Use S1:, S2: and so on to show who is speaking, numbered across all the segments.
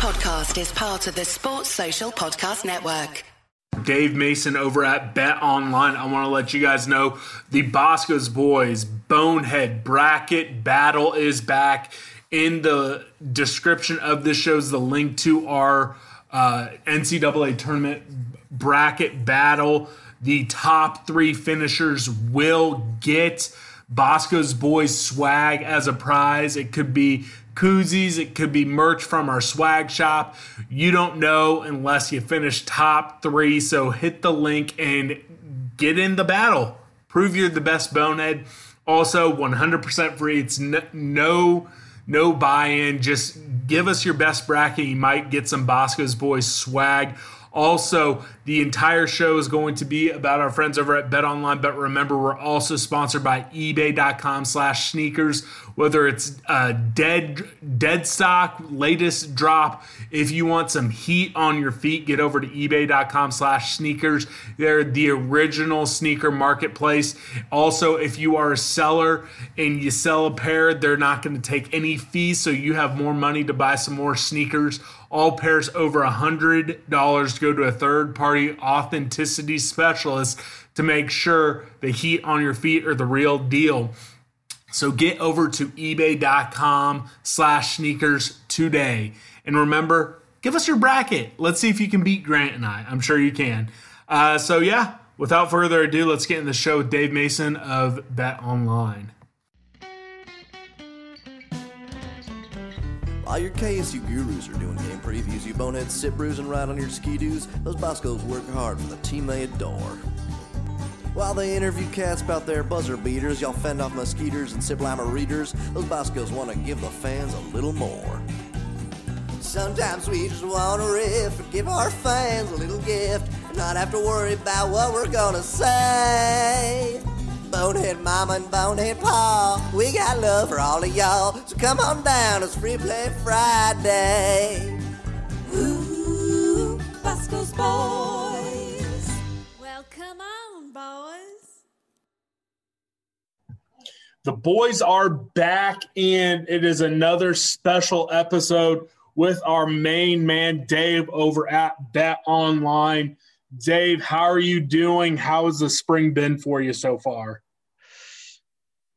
S1: podcast is part of the Sports Social Podcast Network.
S2: Dave Mason over at Bet Online. I want to let you guys know the Bosco's Boys Bonehead Bracket Battle is back. In the description of this shows the link to our uh, NCAA tournament bracket battle. The top three finishers will get Bosco's Boys swag as a prize. It could be koozies, it could be merch from our swag shop. You don't know unless you finish top three. So hit the link and get in the battle. Prove you're the best bonehead. Also, 100% free. It's no, no no buy-in. Just give us your best bracket. You might get some Bosco's Boys swag. Also, the entire show is going to be about our friends over at Bet Online. But remember, we're also sponsored by eBay.com slash sneakers. Whether it's a dead dead stock, latest drop, if you want some heat on your feet, get over to eBay.com slash sneakers. They're the original sneaker marketplace. Also, if you are a seller and you sell a pair, they're not going to take any fees, so you have more money to buy some more sneakers. All pairs over a hundred dollars go to a third party authenticity specialist to make sure the heat on your feet are the real deal. So get over to ebay.com slash sneakers today. And remember, give us your bracket. Let's see if you can beat Grant and I. I'm sure you can. Uh, so yeah, without further ado, let's get in the show with Dave Mason of Bet Online.
S3: While your KSU gurus are doing game previews, you boneheads sit bruising right on your ski-doos, those Boscos work hard for the team they adore. While they interview cats about their buzzer beaters, y'all fend off mosquitoes and sip lima readers, those Boscos want to give the fans a little more. Sometimes we just want to riff and give our fans a little gift and not have to worry about what we're gonna say. Bonehead Mama and Bonehead Pa. We got love for all of y'all. So come on down, it's Free Play Friday.
S4: Ooh, Bosco's Boys. Well, come on, boys.
S2: The boys are back, and it is another special episode with our main man, Dave, over at Bet Online. Dave, how are you doing? How has the spring been for you so far?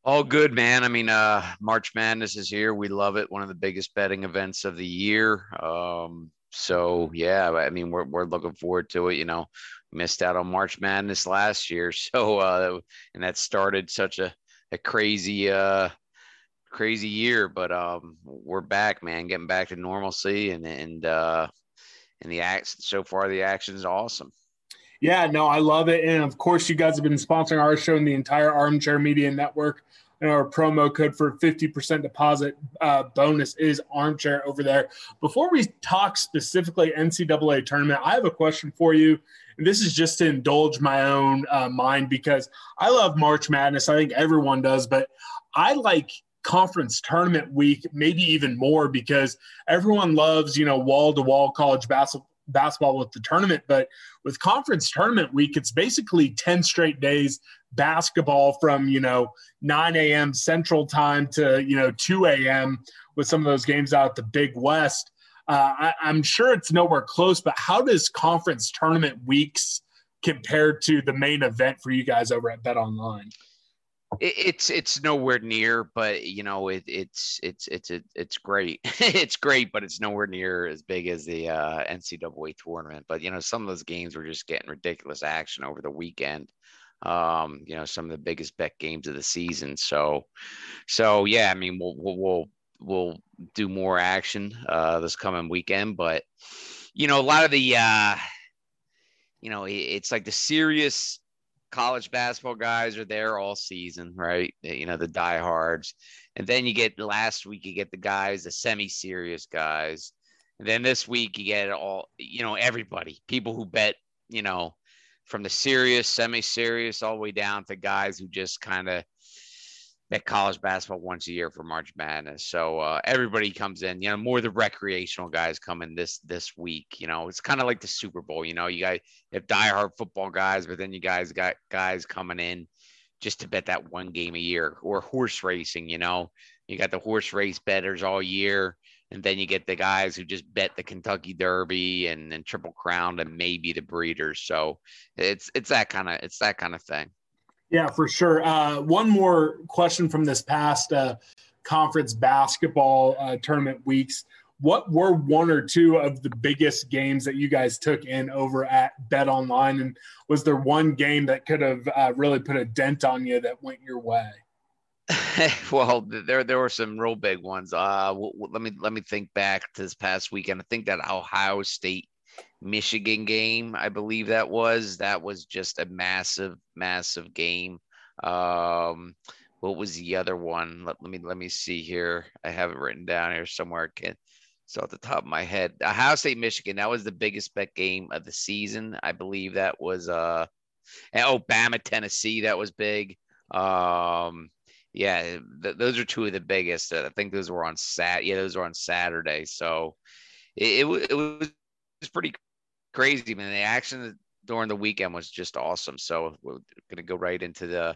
S5: All good, man. I mean, uh, March Madness is here. We love it. One of the biggest betting events of the year. Um, so yeah, I mean, we're we're looking forward to it. You know, missed out on March Madness last year, so uh, and that started such a a crazy uh crazy year. But um, we're back, man. Getting back to normalcy, and and uh, and the act so far the action is awesome.
S2: Yeah, no, I love it. And of course, you guys have been sponsoring our show and the entire Armchair Media Network. And our promo code for 50% deposit uh, bonus is Armchair over there. Before we talk specifically NCAA tournament, I have a question for you. And this is just to indulge my own uh, mind because I love March Madness. I think everyone does, but I like conference tournament week maybe even more because everyone loves you know wall to wall college basketball basketball with the tournament, but with conference tournament week, it's basically 10 straight days basketball from, you know, 9 a.m. Central Time to, you know, 2 a.m. with some of those games out at the Big West. Uh, I, I'm sure it's nowhere close, but how does conference tournament weeks compare to the main event for you guys over at Bet Online?
S5: It's it's nowhere near but you know it, it's it's it's it's great. It's great but it's nowhere near as big as the uh ncaa tournament. But you know some of those games were just getting ridiculous action over the weekend. Um you know some of the biggest bet games of the season. So so yeah i mean we'll we'll we'll, we'll do more action uh this coming weekend. But you know a lot of the uh you know it's like the serious college basketball guys are there all season, right? You know, the diehards. And then you get last week, you get the guys, the semi serious guys. And then this week, you get all, you know, everybody, people who bet, you know, from the serious, semi serious, all the way down to guys who just kind of at college basketball once a year for March Madness. So uh, everybody comes in. You know, more the recreational guys come in this this week. You know, it's kind of like the Super Bowl. You know, you guys have diehard football guys, but then you guys got guys coming in just to bet that one game a year or horse racing. You know, you got the horse race betters all year. and then you get the guys who just bet the Kentucky Derby and then Triple Crown and maybe the Breeders. So it's it's that kind of it's that kind of thing.
S2: Yeah, for sure. Uh, one more question from this past uh, conference basketball uh, tournament weeks. What were one or two of the biggest games that you guys took in over at Bet Online? And was there one game that could have uh, really put a dent on you that went your way?
S5: well, there there were some real big ones. Uh, let me let me think back to this past weekend. I think that Ohio State Michigan game, I believe that was that was just a massive massive game. Um, what was the other one? Let, let me let me see here. I have it written down here somewhere. Can so at the top of my head, Ohio State Michigan. That was the biggest bet game of the season. I believe that was uh, and, oh Bama Tennessee. That was big. Um, yeah, th- those are two of the biggest. I think those were on Sat. Yeah, those were on Saturday. So it, it, it was pretty crazy. Man, the action during the weekend was just awesome. So we're going to go right into the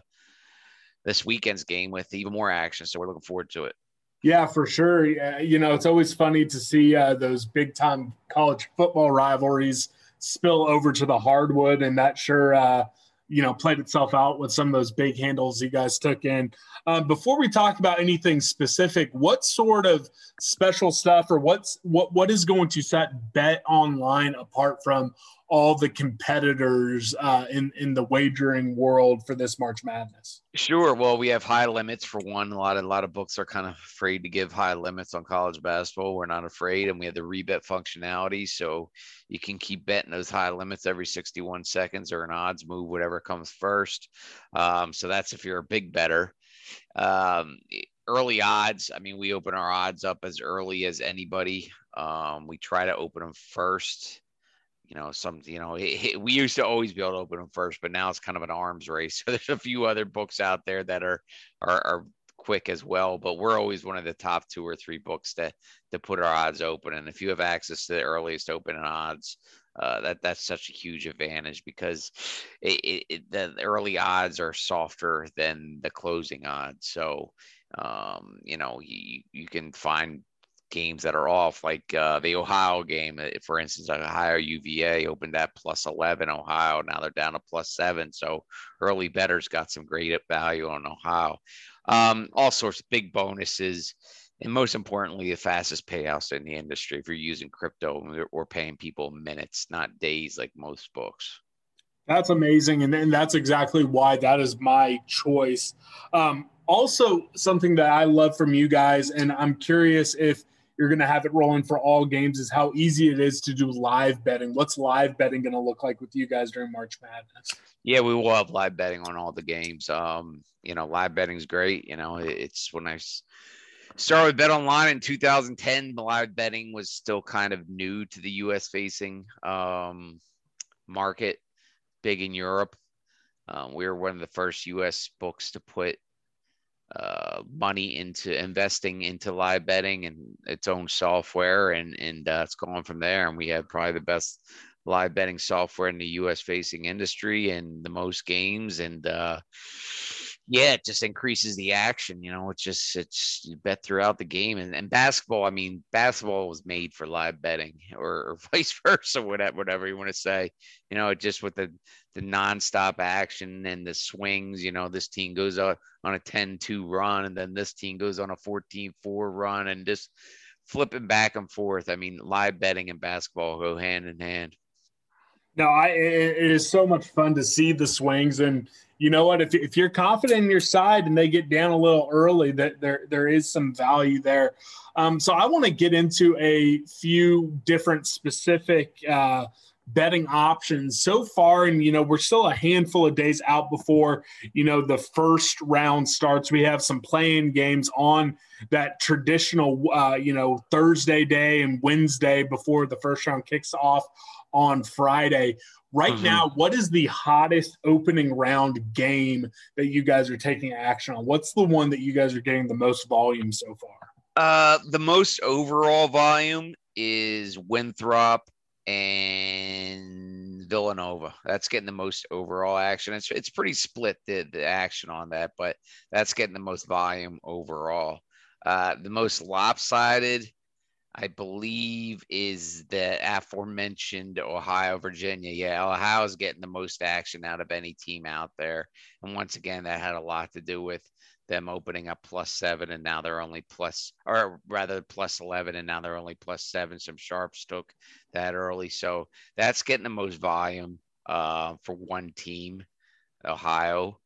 S5: this weekend's game with even more action. So we're looking forward to it.
S2: Yeah, for sure. You know, it's always funny to see uh, those big time college football rivalries spill over to the hardwood, and that sure uh, you know played itself out with some of those big handles you guys took in. Um, before we talk about anything specific, what sort of special stuff or what's what what is going to set Bet Online apart from all the competitors uh, in in the wagering world for this March Madness?
S5: Sure. Well, we have high limits for one. A lot of a lot of books are kind of afraid to give high limits on college basketball. We're not afraid, and we have the rebet functionality, so you can keep betting those high limits every 61 seconds or an odds move, whatever comes first. Um, so that's if you're a big better. Um, early odds. I mean, we open our odds up as early as anybody. Um, we try to open them first you know, some, you know, it, we used to always be able to open them first, but now it's kind of an arms race. So there's a few other books out there that are, are, are quick as well, but we're always one of the top two or three books to, to put our odds open. And if you have access to the earliest open odds, uh, that that's such a huge advantage because it, it, it, the early odds are softer than the closing odds. So, um, you know, you, you can find games that are off, like uh, the Ohio game, uh, for instance, Ohio UVA opened at plus 11, Ohio. Now they're down to plus seven. So early betters got some great value on Ohio. Um, all sorts of big bonuses. And most importantly, the fastest payouts in the industry. If you're using crypto, we're paying people minutes, not days like most books.
S2: That's amazing. And, and that's exactly why that is my choice. Um, also, something that I love from you guys, and I'm curious if you're going to have it rolling for all games is how easy it is to do live betting. What's live betting going to look like with you guys during March Madness?
S5: Yeah, we will have live betting on all the games. Um, you know, live betting is great. You know, it's when I started with Bet Online in 2010, the live betting was still kind of new to the U.S. facing um, market, big in Europe. Um, we were one of the first U.S. books to put uh, money into investing into live betting and its own software, and and uh, it's going from there. And we have probably the best live betting software in the U.S. facing industry and the most games and. Uh, yeah, it just increases the action. You know, it's just it's you bet throughout the game. And, and basketball, I mean, basketball was made for live betting or, or vice versa, whatever whatever you want to say. You know, just with the the nonstop action and the swings. You know, this team goes on on a 10-2 run, and then this team goes on a 14-4 run, and just flipping back and forth. I mean, live betting and basketball go hand in hand.
S2: No, I it is so much fun to see the swings and you know what? If, if you're confident in your side and they get down a little early, that there there is some value there. Um, so I want to get into a few different specific uh, betting options so far, and you know we're still a handful of days out before you know the first round starts. We have some playing games on that traditional uh, you know Thursday day and Wednesday before the first round kicks off on Friday. Right mm-hmm. now, what is the hottest opening round game that you guys are taking action on? What's the one that you guys are getting the most volume so far?
S5: Uh, the most overall volume is Winthrop and Villanova. That's getting the most overall action. It's it's pretty split the, the action on that, but that's getting the most volume overall. Uh, the most lopsided I believe, is the aforementioned Ohio, Virginia. Yeah, Ohio's getting the most action out of any team out there. And once again, that had a lot to do with them opening up plus seven and now they're only plus or rather plus 11 and now they're only plus seven some sharps took that early so that's getting the most volume uh, for one team ohio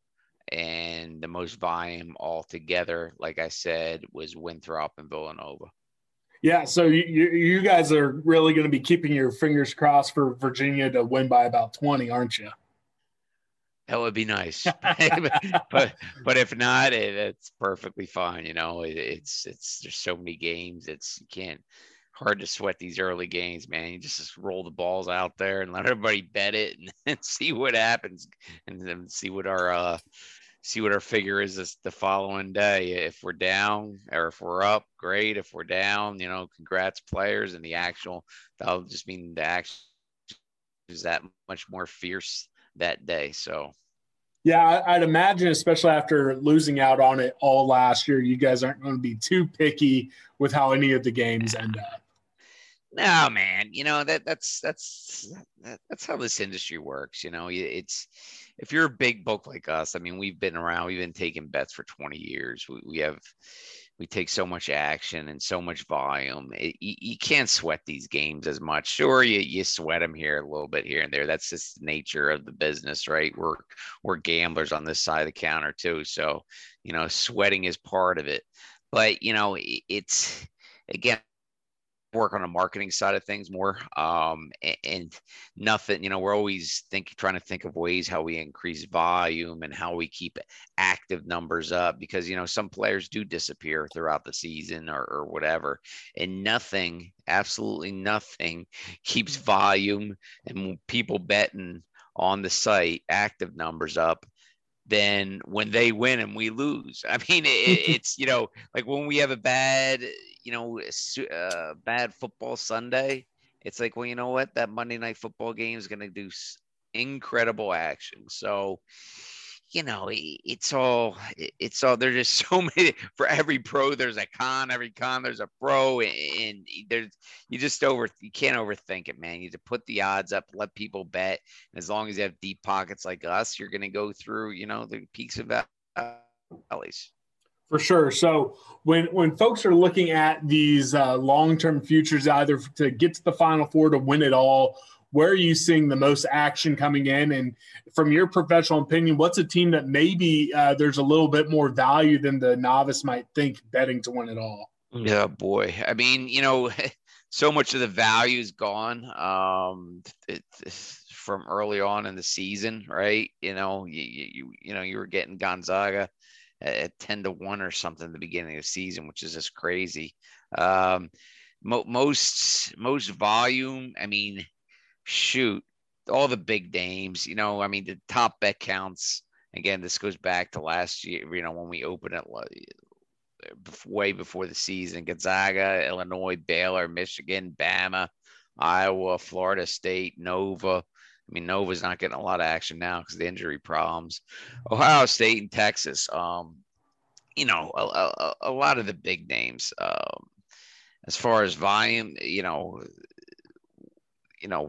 S5: and the most volume altogether like i said was winthrop and villanova
S2: yeah so you, you guys are really going to be keeping your fingers crossed for virginia to win by about 20 aren't you
S5: that would be nice, but but if not, it, it's perfectly fine. You know, it, it's it's there's so many games. It's you can't hard to sweat these early games, man. You just, just roll the balls out there and let everybody bet it and, and see what happens, and then see what our uh, see what our figure is this, the following day. If we're down or if we're up, great. If we're down, you know, congrats players. And the actual that'll just mean the action is that much more fierce that day. So,
S2: yeah, I'd imagine, especially after losing out on it all last year, you guys aren't going to be too picky with how any of the games end up.
S5: No, man. You know that that's that's that, that's how this industry works. You know, it's if you're a big book like us. I mean, we've been around. We've been taking bets for 20 years. We, we have we take so much action and so much volume. It, you, you, can't sweat these games as much. Sure, you, you sweat them here a little bit here and there. That's just the nature of the business, right? We're we're gamblers on this side of the counter too. So, you know, sweating is part of it. But you know, it's again, work on the marketing side of things more um, and, and, nothing you know we're always think trying to think of ways how we increase volume and how we keep active numbers up because you know some players do disappear throughout the season or, or whatever and nothing absolutely nothing keeps volume and people betting on the site active numbers up than when they win and we lose. I mean, it, it's you know like when we have a bad you know uh, bad football Sunday. It's like well, you know what? That Monday night football game is going to do incredible action. So you know, it's all, it's all, there's just so many for every pro, there's a con, every con, there's a pro and there's, you just over, you can't overthink it, man. You to put the odds up, let people bet. And as long as you have deep pockets like us, you're going to go through, you know, the peaks of valleys.
S2: For sure. So when when folks are looking at these uh, long term futures, either to get to the Final Four to win it all, where are you seeing the most action coming in? And from your professional opinion, what's a team that maybe uh, there's a little bit more value than the novice might think betting to win it all?
S5: Yeah, boy. I mean, you know, so much of the value is gone um, it, from early on in the season, right? You know, you, you, you know, you were getting Gonzaga at 10 to 1 or something at the beginning of the season, which is just crazy. Um, mo- most most volume, I mean, shoot, all the big names, you know, I mean, the top bet counts. Again, this goes back to last year, you know, when we opened it way before the season Gonzaga, Illinois, Baylor, Michigan, Bama, Iowa, Florida State, Nova. I mean, Nova's not getting a lot of action now because the injury problems. Ohio State and Texas. Um, you know, a, a, a lot of the big names. Um, as far as volume, you know, you know,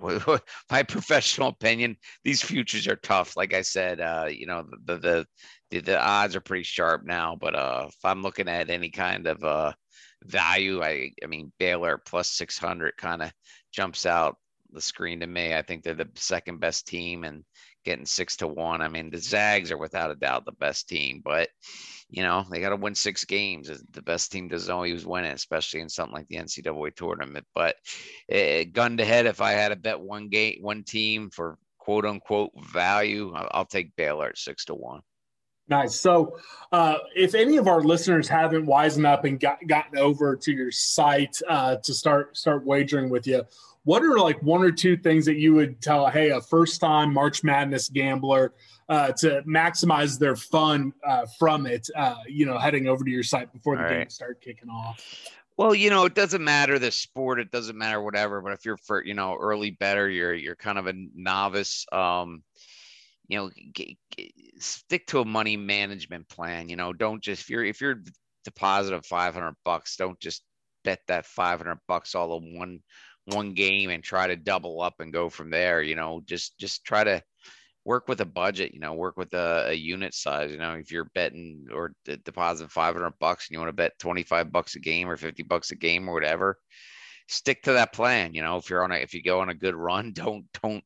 S5: my professional opinion, these futures are tough. Like I said, uh, you know, the, the, the, the odds are pretty sharp now, but, uh, if I'm looking at any kind of, uh, value, I, I mean, Baylor plus 600 kind of jumps out the screen to me. I think they're the second best team and getting six to one. I mean, the Zags are without a doubt the best team, but you know, they got to win six games. The best team doesn't always win it, especially in something like the NCAA tournament. But uh, gun to head, if I had to bet one game, one team for quote unquote value, I'll take Baylor at six to one.
S2: Nice. So, uh, if any of our listeners haven't wisened up and got, gotten over to your site uh, to start start wagering with you, what are like one or two things that you would tell, hey, a first time March Madness gambler uh, to maximize their fun uh, from it, uh, you know, heading over to your site before the All game right. start kicking off?
S5: Well, you know, it doesn't matter the sport, it doesn't matter whatever. But if you're for, you know, early better, you're you're kind of a novice. Um, you know, g- g- stick to a money management plan. You know, don't just if you're if you're deposit of 500 bucks, don't just bet that 500 bucks all in one one game and try to double up and go from there. You know, just just try to work with a budget. You know, work with a, a unit size. You know, if you're betting or d- deposit 500 bucks and you want to bet 25 bucks a game or 50 bucks a game or whatever, stick to that plan. You know, if you're on a if you go on a good run, don't don't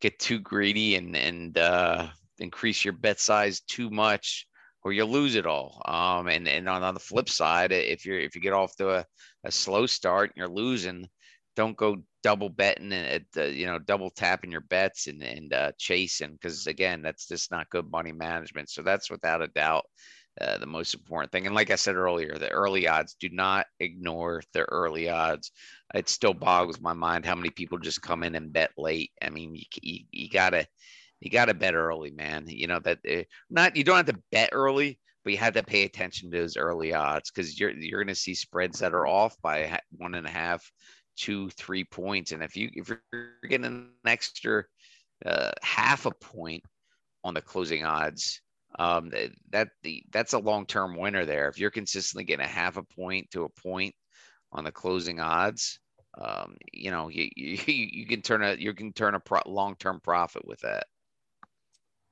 S5: get too greedy and and uh, increase your bet size too much or you'll lose it all. Um, and and on, on the flip side, if you're if you get off to a, a slow start and you're losing, don't go double betting and uh, you know double tapping your bets and and uh, chasing because again that's just not good money management. So that's without a doubt uh, the most important thing. And like I said earlier, the early odds do not ignore the early odds. It still boggles my mind how many people just come in and bet late. I mean, you, you, you gotta you gotta bet early, man. You know that uh, not you don't have to bet early, but you have to pay attention to those early odds because you're you're gonna see spreads that are off by one and a half, two, three points, and if you if you're getting an extra uh, half a point on the closing odds um, that the that's a long term winner there. If you're consistently getting a half a point to a point on the closing odds, um, you know you, you you can turn a you can turn a pro- long term profit with that.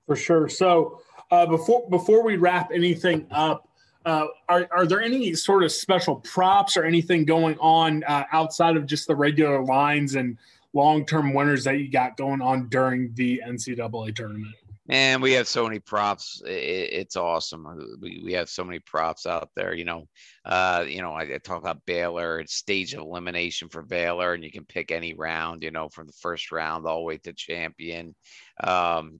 S2: For sure. So uh, before before we wrap anything up, uh, are are there any sort of special props or anything going on uh, outside of just the regular lines and long term winners that you got going on during the NCAA tournament?
S5: And we have so many props. it's awesome. We, we have so many props out there. You know, uh, you know, I, I talk about Baylor. It's stage of elimination for Baylor, and you can pick any round. You know, from the first round all the way to champion. Um,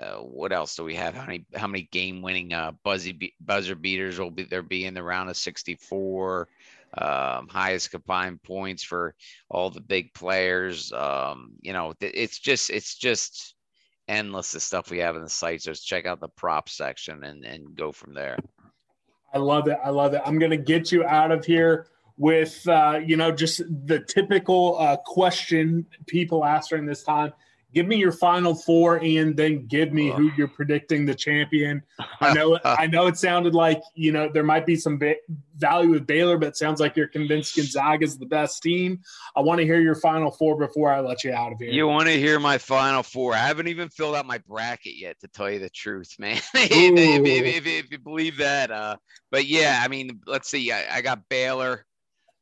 S5: uh, what else do we have? How many how many game winning uh, buzzy buzzer beaters will be there be in the round of 64? Um, highest combined points for all the big players. Um, you know, it's just it's just endless the stuff we have in the site. So check out the prop section and, and go from there.
S2: I love it. I love it. I'm to get you out of here with, uh, you know, just the typical uh, question people ask during this time give me your final four and then give me who you're predicting the champion. I know I know it sounded like, you know, there might be some ba- value with Baylor, but it sounds like you're convinced Gonzaga is the best team. I want to hear your final four before I let you out of here.
S5: You want to hear my final four? I haven't even filled out my bracket yet to tell you the truth, man. if, if, if, if, you believe that. Uh, but yeah, I mean, let's see. I, I got Baylor.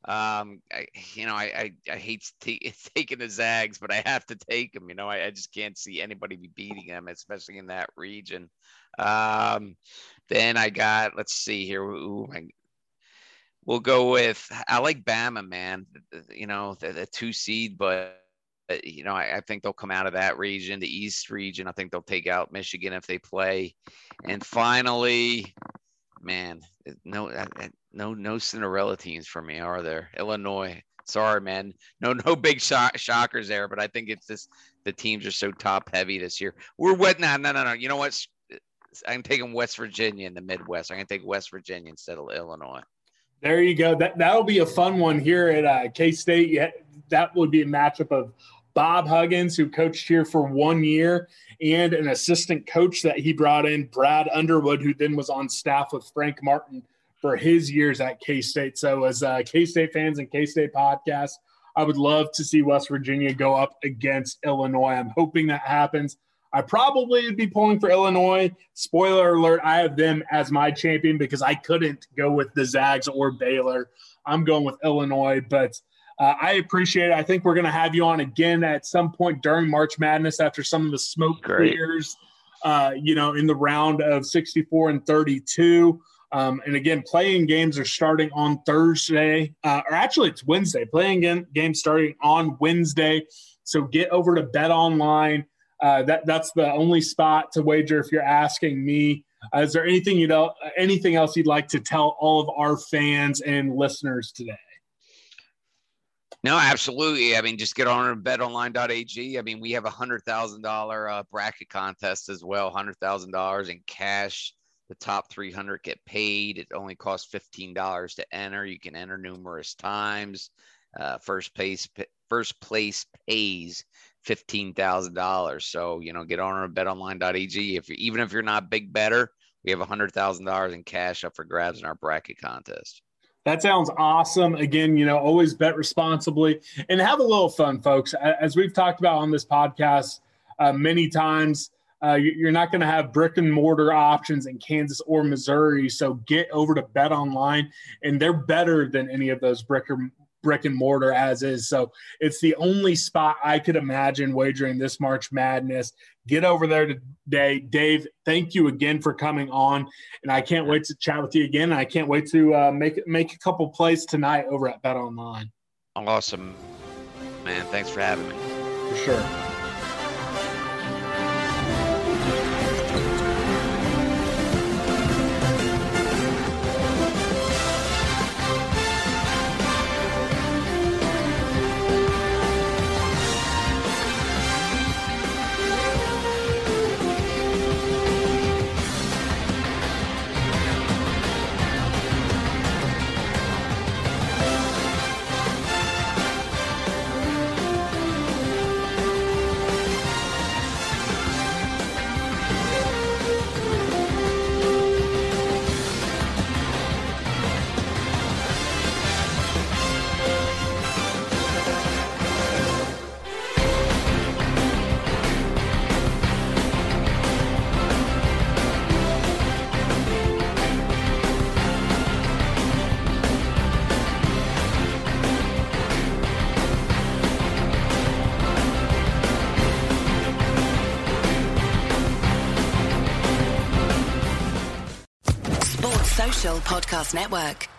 S5: Um, I, you know, I, I, I hate t- taking the Zags, but I have to take them. You know, I, I just can't see anybody be beating them, especially in that region. Um, then I got, let's see here. Ooh, we'll go with, I like Bama, man. You know, the, the two seed, but you know, I, I, think they'll come out of that region, the East region. I think they'll take out Michigan if they play. And finally, man, no, no, no Cinderella teams for me, are there? Illinois. Sorry, man. No, no big shockers there, but I think it's just the teams are so top heavy this year. We're wet. No, no, no, no. You know what? I'm taking West Virginia in the Midwest. I'm to take West Virginia instead of Illinois.
S2: There you go. That that'll be a fun one here at uh, K State. Yeah, that would be a matchup of Bob Huggins, who coached here for one year, and an assistant coach that he brought in, Brad Underwood, who then was on staff with Frank Martin for his years at K State. So, as uh, K State fans and K State podcast, I would love to see West Virginia go up against Illinois. I'm hoping that happens. I probably would be pulling for Illinois. Spoiler alert, I have them as my champion because I couldn't go with the Zags or Baylor. I'm going with Illinois, but uh, I appreciate it. I think we're going to have you on again at some point during March Madness after some of the smoke Great. clears, uh, you know, in the round of 64 and 32. Um, and again, playing games are starting on Thursday, uh, or actually it's Wednesday. Playing game, games starting on Wednesday. So get over to Bet Online. Uh, that that's the only spot to wager if you're asking me. Uh, is there anything you know, anything else you'd like to tell all of our fans and listeners today?
S5: No, absolutely. I mean, just get on betonline.ag. I mean, we have a hundred thousand dollar uh, bracket contest as well, hundred thousand dollars in cash. The top 300 get paid. It only costs $15 to enter. You can enter numerous times. Uh, first place, first place pays $15,000. So, you know, get on betonline.ag. If you even if you're not big better, we have a $100,000 in cash up for grabs in our bracket contest.
S2: That sounds awesome. Again, you know, always bet responsibly and have a little fun, folks. As we've talked about on this podcast uh, many times, uh, you're not going to have brick and mortar options in Kansas or Missouri. So get over to Bet Online, and they're better than any of those brick or brick and mortar as is. So it's the only spot I could imagine wagering this March Madness. Get over there today. Dave, thank you again for coming on. And I can't wait to chat with you again. I can't wait to uh, make, make a couple plays tonight over at Bet Online.
S5: Awesome, man. Thanks for having me.
S2: For sure.
S1: Podcast Network.